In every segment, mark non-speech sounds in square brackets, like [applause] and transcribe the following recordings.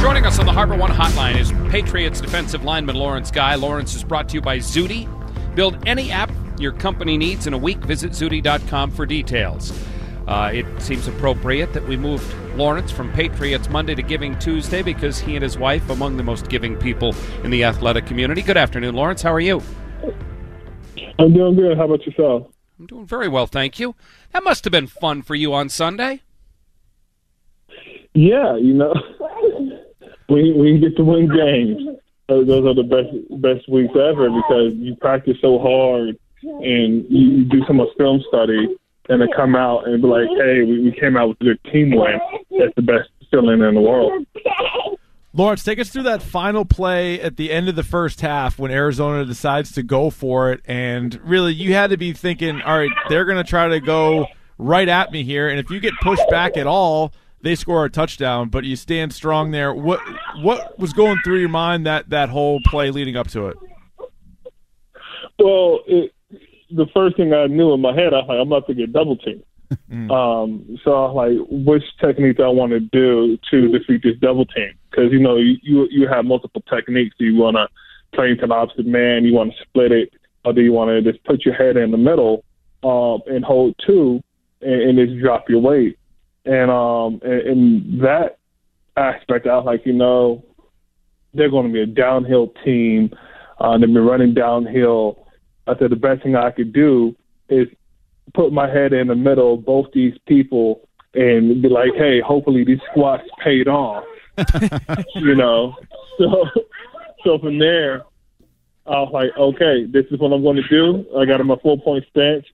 Joining us on the Harbor One hotline is Patriots defensive lineman Lawrence Guy. Lawrence is brought to you by Zudy. Build any app your company needs in a week. Visit Zudy.com for details. Uh, it seems appropriate that we moved Lawrence from Patriots Monday to Giving Tuesday because he and his wife among the most giving people in the athletic community. Good afternoon, Lawrence. How are you? I'm doing good. How about yourself? I'm doing very well, thank you. That must have been fun for you on Sunday. Yeah, you know, [laughs] we we get to win games. Those are the best best weeks ever because you practice so hard and you do so much film study, and then come out and be like, "Hey, we, we came out with a good team win." That's the best feeling in the world. Lawrence, take us through that final play at the end of the first half when Arizona decides to go for it. And really, you had to be thinking, all right, they're going to try to go right at me here. And if you get pushed back at all, they score a touchdown, but you stand strong there. What what was going through your mind that, that whole play leading up to it? Well, it, the first thing I knew in my head, I was like, I'm about to get double teamed. Um, so I was like, which technique do I want to do to defeat this double team? Because you know, you you, you have multiple techniques. Do you want to play into the opposite man? You want to split it, or do you want to just put your head in the middle um, and hold two and, and just drop your weight? And um, and that aspect, I was like, you know, they're going to be a downhill team. Uh, they've been running downhill. I said the best thing I could do is put my head in the middle of both these people and be like, hey, hopefully these squats paid off. [laughs] you know, so so from there, I was like, okay, this is what I'm going to do. I got him a four point stance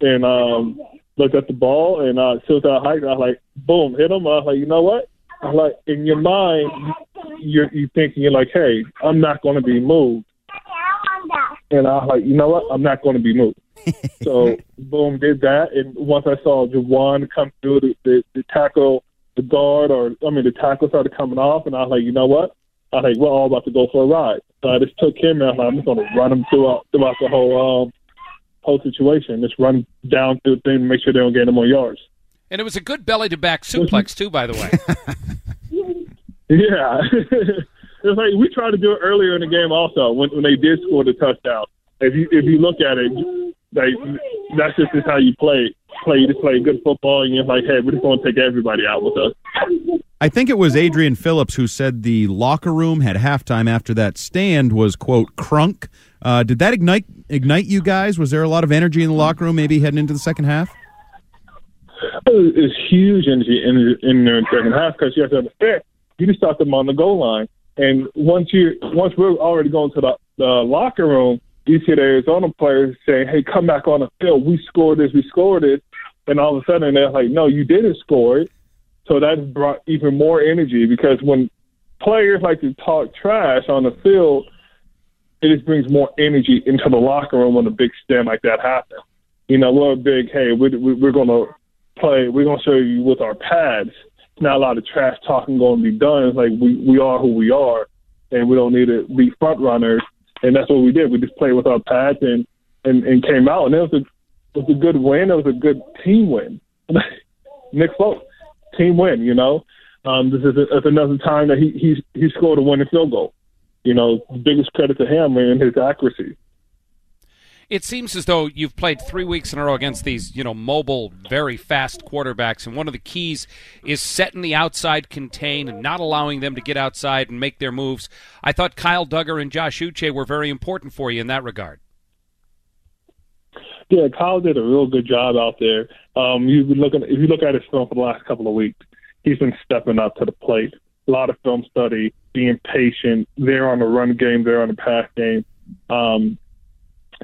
and um, looked at the ball and uh, tilted out height. I was like, boom, hit him. I was like, you know what? I was like, in your mind, you're you thinking you're like, hey, I'm not going to be moved. And I was like, you know what? I'm not going to be moved. [laughs] so boom, did that. And once I saw Ja'Whaun come through the, the, the tackle, the guard, or I mean, the tackle started coming off, and I was like, you know what? I was like, we're all about to go for a ride. So I just took him, and I was like, I'm just going to run him throughout throughout the whole um, whole situation. Just run down through the thing, make sure they don't get any more yards. And it was a good belly to back suplex too, by the way. [laughs] Yeah. [laughs] it's like we tried to do it earlier in the game also when when they did score the touchdown. If you if you look at it, like that's just is how you play. Play you just play good football and you're like, hey, we're just gonna take everybody out with us. I think it was Adrian Phillips who said the locker room had halftime after that stand was quote crunk. Uh, did that ignite ignite you guys? Was there a lot of energy in the locker room, maybe heading into the second half? It's huge energy in in the second half because you have to understand you just start them on the goal line, and once you once we're already going to the, the locker room, you see the Arizona players saying, "Hey, come back on the field. We scored this. We scored it." And all of a sudden, they're like, "No, you didn't score it." So that brought even more energy because when players like to talk trash on the field, it just brings more energy into the locker room when a big stand like that happens. You know, we're a big, hey, we're, we're going to play, we're going to show you with our pads. It's not a lot of trash talking going to be done. It's like we, we are who we are, and we don't need to be front runners. And that's what we did. We just played with our pads and, and, and came out. And it was, a, it was a good win. It was a good team win. [laughs] Nick Folk, team win, you know. Um, this is a, another time that he, he, he scored a winning field goal you know, the biggest credit to him and his accuracy. It seems as though you've played three weeks in a row against these, you know, mobile, very fast quarterbacks, and one of the keys is setting the outside contain and not allowing them to get outside and make their moves. I thought Kyle Dugger and Josh Uche were very important for you in that regard. Yeah, Kyle did a real good job out there. Um, you've been looking if you look at his film for the last couple of weeks, he's been stepping up to the plate. A lot of film study, being patient, there on the run game, there on the pass game. Um,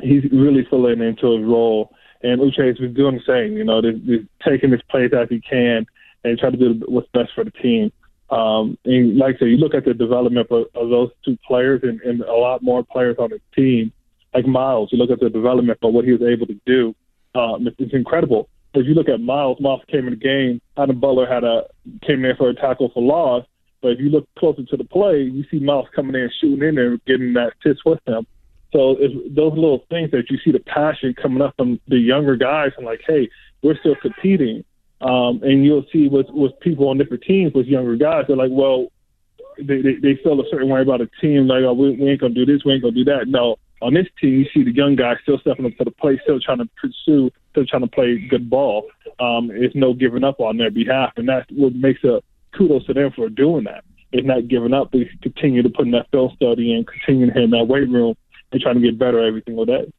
he's really filling into his role. And Uche has been doing the same, you know, they're, they're taking his plays as he can and try to do what's best for the team. Um, and like I said, you look at the development of, of those two players and, and a lot more players on the team, like Miles, you look at the development of what he was able to do. Um, it's, it's incredible. If you look at Miles, Miles came in the game. Adam Butler had a came in for a tackle for loss, but if you look closer to the play, you see Miles coming in, shooting in there, getting that assist with him. So it's those little things that you see the passion coming up from the younger guys, and like, hey, we're still competing. Um, and you'll see with with people on different teams with younger guys, they're like, well, they they, they feel a certain way about a team, like, oh, we, we ain't gonna do this, we ain't gonna do that. No, on this team, you see the young guys still stepping up to the plate, still trying to pursue, still trying to play good ball. Um, it's no giving up on their behalf, and that's what makes a kudos to them for doing that. It's not giving up. They continue to put in that film study and continue to hit in that weight room and trying to get better every single day.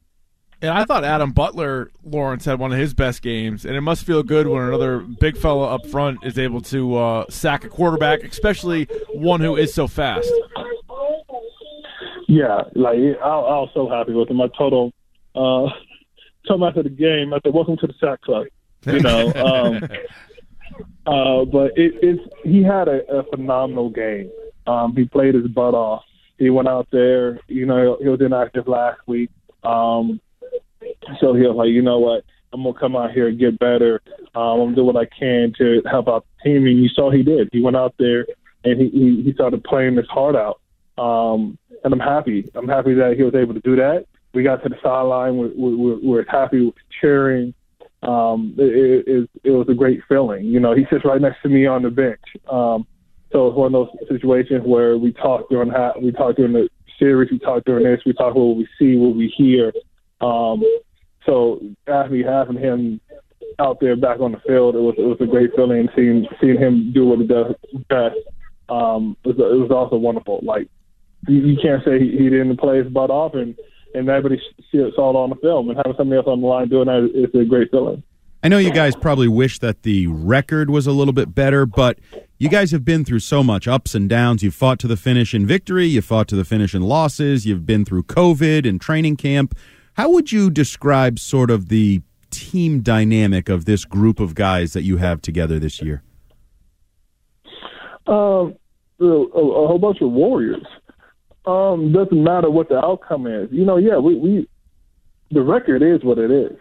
And I thought Adam Butler, Lawrence, had one of his best games, and it must feel good when another big fella up front is able to uh, sack a quarterback, especially one who is so fast. Yeah, like I, I was so happy with him. I told him, uh, [laughs] told him after the game, I said, "Welcome to the sack club." You know, [laughs] um, uh, but it, it's he had a, a phenomenal game. Um, he played his butt off. He went out there. You know, he was inactive last week. Um, so he was like, you know what? I'm gonna come out here and get better. Um, I'm gonna do what I can to help out the team. And you saw he did. He went out there and he he, he started playing his heart out. Um, and I'm happy. I'm happy that he was able to do that. We got to the sideline. We're, we're, we're happy, we're cheering. Um, it, it, it was a great feeling. You know, he sits right next to me on the bench. Um, so it's one of those situations where we talk during we talk during the series, we talk during this, we talk what we see, what we hear. Um, so after having him out there back on the field, it was it was a great feeling seeing seeing him do what he does best. Um, it was, it was also wonderful. Like you, you can't say he, he didn't play his butt off, and and everybody saw it on the film, and having somebody else on the line doing that is a great feeling. I know you guys probably wish that the record was a little bit better, but you guys have been through so much ups and downs. You've fought to the finish in victory, you've fought to the finish in losses, you've been through COVID and training camp. How would you describe sort of the team dynamic of this group of guys that you have together this year? Um, a, a whole bunch of warriors. Um, doesn't matter what the outcome is. You know, yeah, we, we the record is what it is.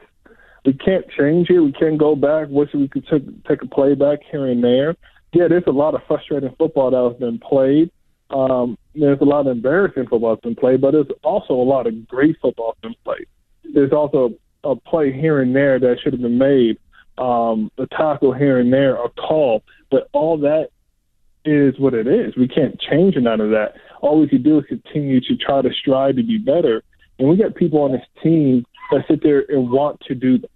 We can't change it. We can't go back. Wish we could take take a play back here and there. Yeah, there's a lot of frustrating football that has been played. Um, there's a lot of embarrassing football that's been played, but there's also a lot of great football that's been played. There's also a play here and there that should have been made, um, a tackle here and there, a call, but all that is what it is. We can't change none of that. All we can do is continue to try to strive to be better. And we got people on this team that sit there and want to do that.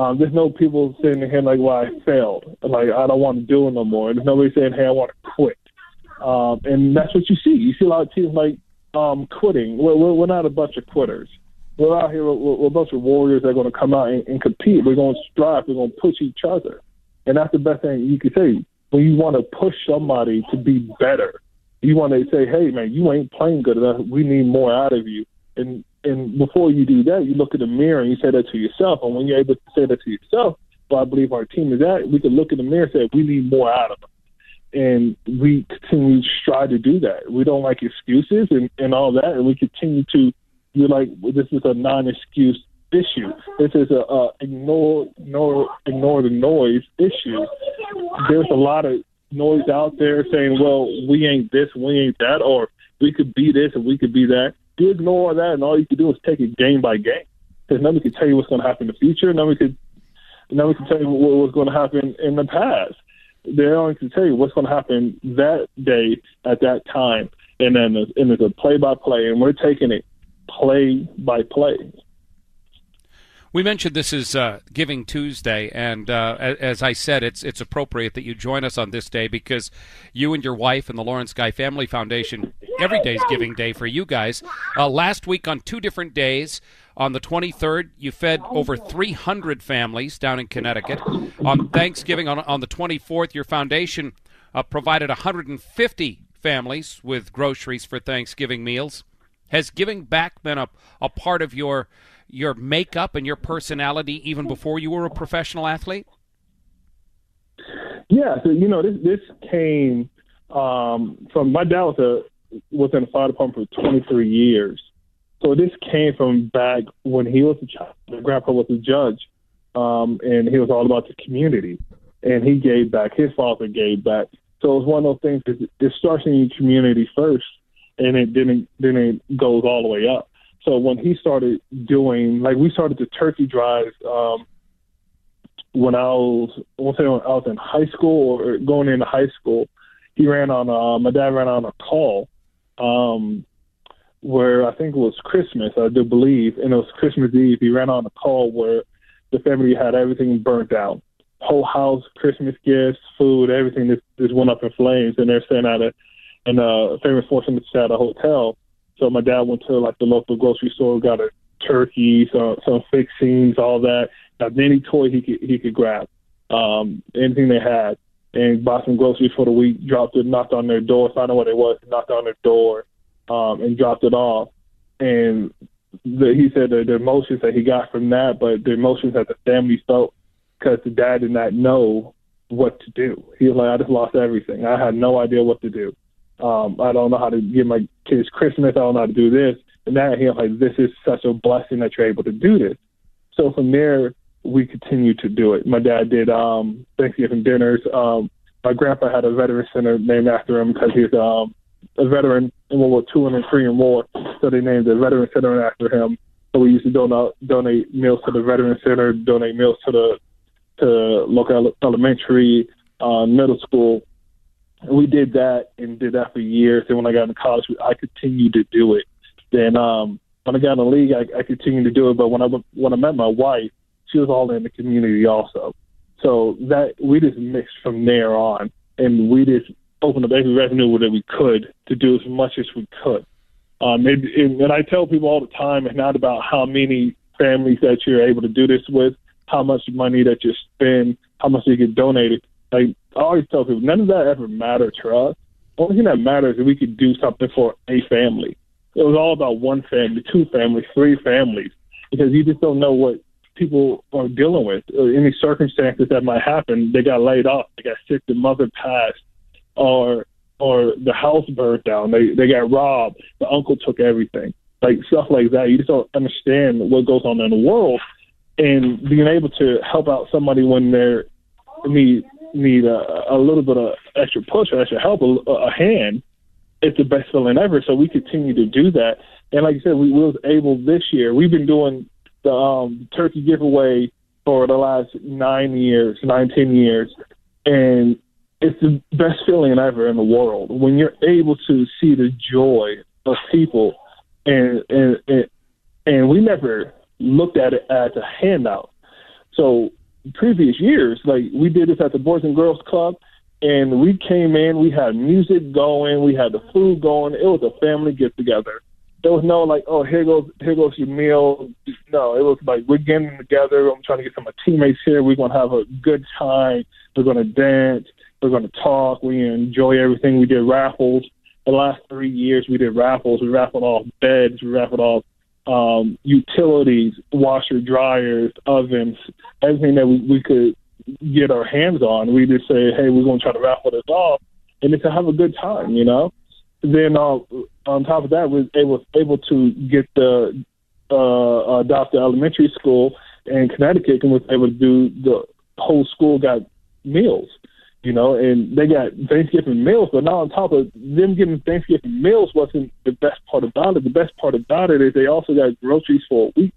Um, there's no people sitting here like, "Well, I failed. Like I don't want to do it no more." There's nobody saying, "Hey, I want to quit." Um, and that's what you see. You see a lot of teams like um, quitting. We're, we're, we're not a bunch of quitters. We're out here. We're, we're a bunch of warriors that are going to come out and, and compete. We're going to strive. We're going to push each other, and that's the best thing you can say when you want to push somebody to be better. You want to say, "Hey, man, you ain't playing good enough. We need more out of you." And and before you do that, you look in the mirror and you say that to yourself. And when you're able to say that to yourself, well, I believe our team is at, we can look in the mirror and say, we need more out of them. And we continue to strive to do that. We don't like excuses and, and all that. And we continue to, you're like, this is a non excuse issue. This is a, a ignore, ignore, ignore the noise issue. There's a lot of noise out there saying, well, we ain't this, we ain't that, or we could be this and we could be that you ignore that, and all you can do is take it game by game. Because nobody can tell you what's going to happen in the future. Nobody could, nobody can tell you what was going to happen in the past. They only can tell you what's going to happen that day at that time, and then and it's a play by play, and we're taking it play by play. We mentioned this is uh, Giving Tuesday, and uh, as I said, it's it's appropriate that you join us on this day because you and your wife and the Lawrence Guy Family Foundation every day is Giving Day for you guys. Uh, last week on two different days, on the 23rd, you fed over 300 families down in Connecticut. On Thanksgiving, on on the 24th, your foundation uh, provided 150 families with groceries for Thanksgiving meals. Has giving back been a, a part of your your makeup and your personality even before you were a professional athlete? Yeah, so you know this this came um, from my dad was a was in the fire department for 23 years, so this came from back when he was a child. My grandpa was a judge, um, and he was all about the community, and he gave back. His father gave back. So it was one of those things. It starts in your community first, and it didn't then it goes all the way up. So when he started doing, like we started the turkey drives um, when I was, I want say when I was in high school or going into high school. He ran on, uh, my dad ran on a call um, where I think it was Christmas, I do believe, and it was Christmas Eve. He ran on a call where the family had everything burnt out. Whole house, Christmas gifts, food, everything just, just went up in flames, and they're staying at a, in a famous fortune at a hotel so my dad went to like the local grocery store, got a turkey, some some fixings, all that. Got any toy he could he could grab, um, anything they had, and bought some groceries for the week. Dropped it, knocked on their door, found out what it was, knocked on their door, um, and dropped it off. And the, he said the, the emotions that he got from that, but the emotions that the family felt because the dad did not know what to do. He was like, I just lost everything. I had no idea what to do. Um, I don't know how to give my kids Christmas. I don't know how to do this. And that was like, this is such a blessing that you're able to do this. So from there, we continued to do it. My dad did um, Thanksgiving dinners. Um, my grandpa had a veteran center named after him because he's um, a veteran in World War II and three and more. So they named the veteran center after him. So we used to donate donate meals to the veteran center, donate meals to the to local elementary, uh, middle school, we did that and did that for years. And when I got into college, I continued to do it. Then um, when I got in the league, I, I continued to do it. But when I when I met my wife, she was all in the community also. So that we just mixed from there on, and we just opened up every revenue that we could to do as much as we could. Um, and, and I tell people all the time, it's not about how many families that you're able to do this with, how much money that you spend, how much you get donated. Like I always tell people, none of that ever mattered to us. Only thing that matters is we could do something for a family. It was all about one family, two families, three families, because you just don't know what people are dealing with. Uh, any circumstances that might happen, they got laid off, they got sick, the mother passed, or or the house burned down, they they got robbed, the uncle took everything, like stuff like that. You just don't understand what goes on in the world, and being able to help out somebody when they're need need a, a little bit of extra push or extra help, a, a hand, it's the best feeling ever. So we continue to do that. And like I said, we was able this year. We've been doing the um, turkey giveaway for the last nine years, nine ten years, and it's the best feeling ever in the world when you're able to see the joy of people, and and and, and we never looked at it as a handout. So previous years. Like we did this at the Boys and Girls Club, and we came in. We had music going. We had the food going. It was a family get together. There was no like, oh, here goes here goes your meal. No, it was like we're getting together. I'm trying to get some of my teammates here. We're gonna have a good time. We're gonna dance. We're gonna talk. We enjoy everything. We did raffles. The last three years, we did raffles. We raffled off beds. We raffled off um, utilities, washer, dryers, ovens, everything that we, we could get our hands on. We just say, hey, we're going to try to raffle this off, and it's to have a good time, you know. Then uh, on top of that, we was able to get the uh, adopt the elementary school in Connecticut, and was able to do the whole school got meals you know, and they got Thanksgiving meals, but now on top of them getting Thanksgiving meals wasn't the best part about it. The best part about it is they also got groceries for a week.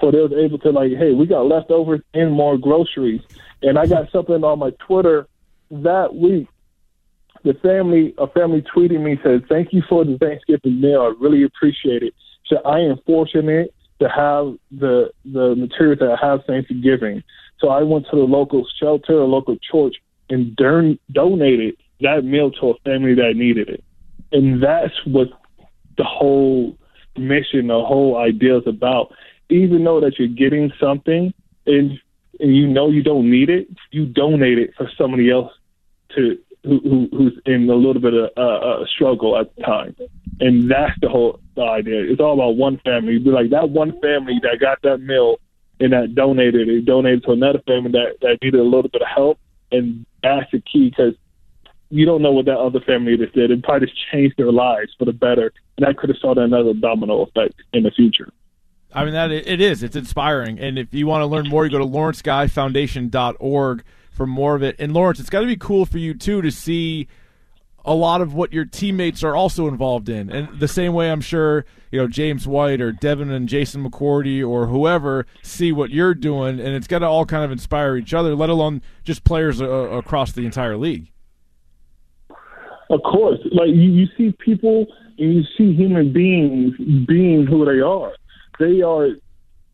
So they was able to like, hey, we got leftovers and more groceries. And I got something on my Twitter that week. The family, a family tweeting me said, "Thank you for the Thanksgiving meal. I really appreciate it." So I am fortunate to have the the materials that I have Thanksgiving. So I went to the local shelter, a local church, and don- donated that meal to a family that needed it. And that's what the whole mission, the whole idea is about. Even though that you're getting something and and you know you don't need it, you donate it for somebody else to who, who who's in a little bit of uh, uh, struggle at the time. And that's the whole the idea. It's all about one family. Be like that one family that got that meal and that donated it, donated to another family that that needed a little bit of help, and that's the key because you don't know what that other family just did. It probably just changed their lives for the better, and that could have started another domino effect in the future. I mean that it is. It's inspiring. And if you want to learn more, you go to lawrenceguyfoundation.org for more of it. And Lawrence, it's got to be cool for you too to see a lot of what your teammates are also involved in. And the same way I'm sure, you know, James White or Devin and Jason McCourty or whoever see what you're doing and it's got to all kind of inspire each other, let alone just players uh, across the entire league. Of course, like you, you see people and you see human beings being who they are. They are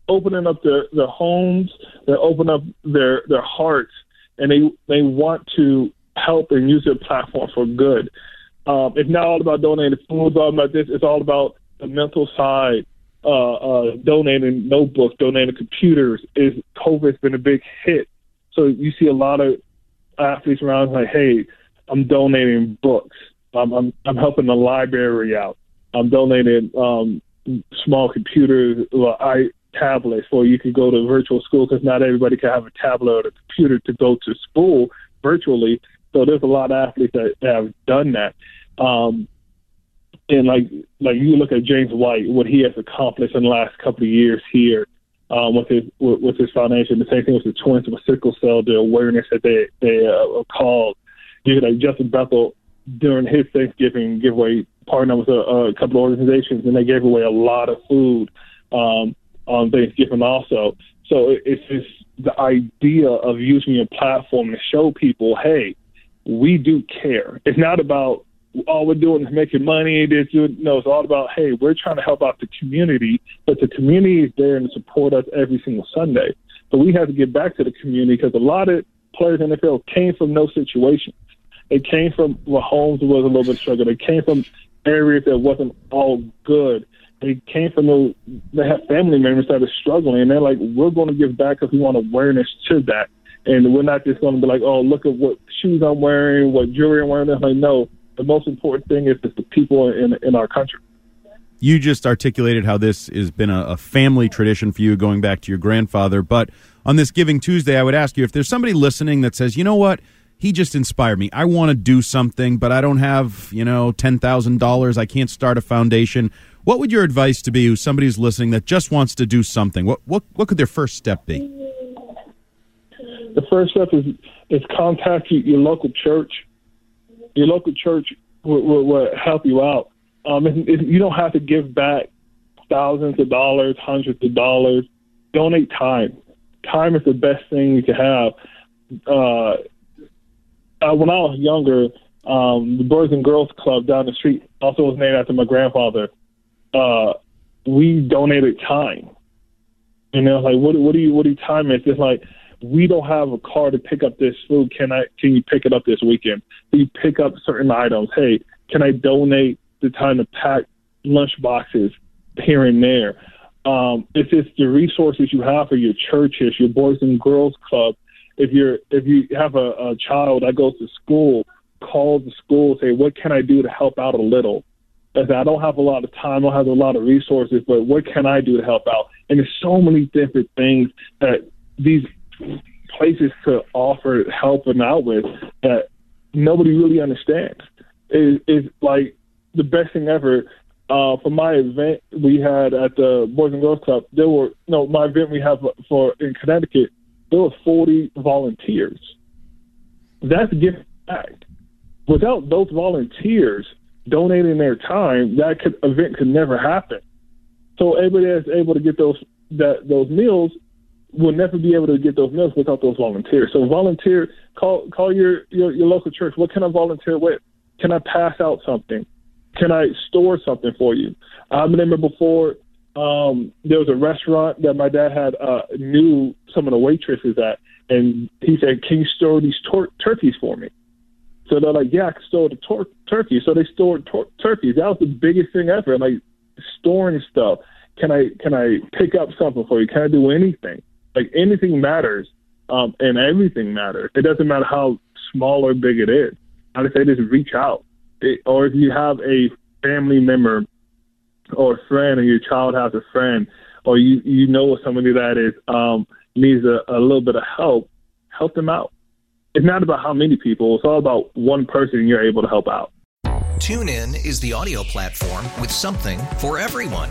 opening up their, their homes, they open up their their hearts, and they they want to help and use their platform for good. Um, it's not all about donating food. It's all about this. It's all about the mental side. Uh, uh, donating notebooks, donating computers. Is COVID's been a big hit, so you see a lot of athletes around like, hey, I'm donating books. I'm I'm, I'm helping the library out. I'm donating um, small computers, well, i tablets, or you could go to virtual school because not everybody can have a tablet or a computer to go to school virtually. So there's a lot of athletes that have done that. Um, and like like you look at James White, what he has accomplished in the last couple of years here um, with his with, with his foundation. The same thing with the Twins with sickle cell, the awareness that they they uh, called. You know, like Justin Bethel during his Thanksgiving giveaway partner with a, a couple of organizations, and they gave away a lot of food um, on Thanksgiving also. So it's just the idea of using your platform to show people, hey, we do care. It's not about all we're doing is making money. This, no, it's all about hey, we're trying to help out the community, but the community is there and support us every single Sunday. But we have to get back to the community because a lot of players in the NFL came from those situations. They came from where homes was a little bit struggle. They came from areas that wasn't all good. They came from those. They have family members that are struggling, and they're like, "We're going to give back because we want awareness to that." And we're not just going to be like, "Oh, look at what shoes I'm wearing, what jewelry I'm wearing." They're like, no, the most important thing is the people in in our country. You just articulated how this has been a, a family tradition for you, going back to your grandfather. But on this Giving Tuesday, I would ask you if there's somebody listening that says, "You know what." he just inspired me. I want to do something, but I don't have, you know, $10,000. I can't start a foundation. What would your advice to be who somebody's listening that just wants to do something? What what what could their first step be? The first step is is contact your local church. Your local church will, will, will help you out. Um, it, it, you don't have to give back thousands of dollars, hundreds of dollars. Donate time. Time is the best thing you can have. Uh, uh, when I was younger, um, the Boys and Girls Club down the street also was named after my grandfather. Uh, we donated time. You know, like what what do you what do you time is? It's like we don't have a car to pick up this food. Can I can you pick it up this weekend? Can you pick up certain items? Hey, can I donate the time to pack lunch boxes here and there? Um, if it's the resources you have for your churches, your Boys and Girls Club, if you're if you have a, a child that goes to school, call the school, say, what can I do to help out a little? I don't have a lot of time, I don't have a lot of resources, but what can I do to help out? And there's so many different things that these places to offer help and out with that nobody really understands. Is is like the best thing ever. Uh, for my event we had at the Boys and Girls Club, there were no my event we have for in Connecticut there were 40 volunteers. That's giving back. Without those volunteers donating their time, that could, event could never happen. So everybody that's able to get those that those meals will never be able to get those meals without those volunteers. So volunteer, call call your, your your local church. What can I volunteer with? Can I pass out something? Can I store something for you? I remember before um, there was a restaurant that my dad had uh, knew some of the waitresses at, and he said, "Can you store these tor- turkeys for me?" So they're like, "Yeah, I can store the tor- turkeys." So they stored tor- turkeys. That was the biggest thing ever, like storing stuff. Can I can I pick up something for you? Can I do anything? Like anything matters, um, and everything matters. It doesn't matter how small or big it is. I would say just reach out, it, or if you have a family member or a friend, or your child has a friend, or you you know somebody that is um, needs a, a little bit of help, help them out. It's not about how many people; it's all about one person you're able to help out. TuneIn is the audio platform with something for everyone.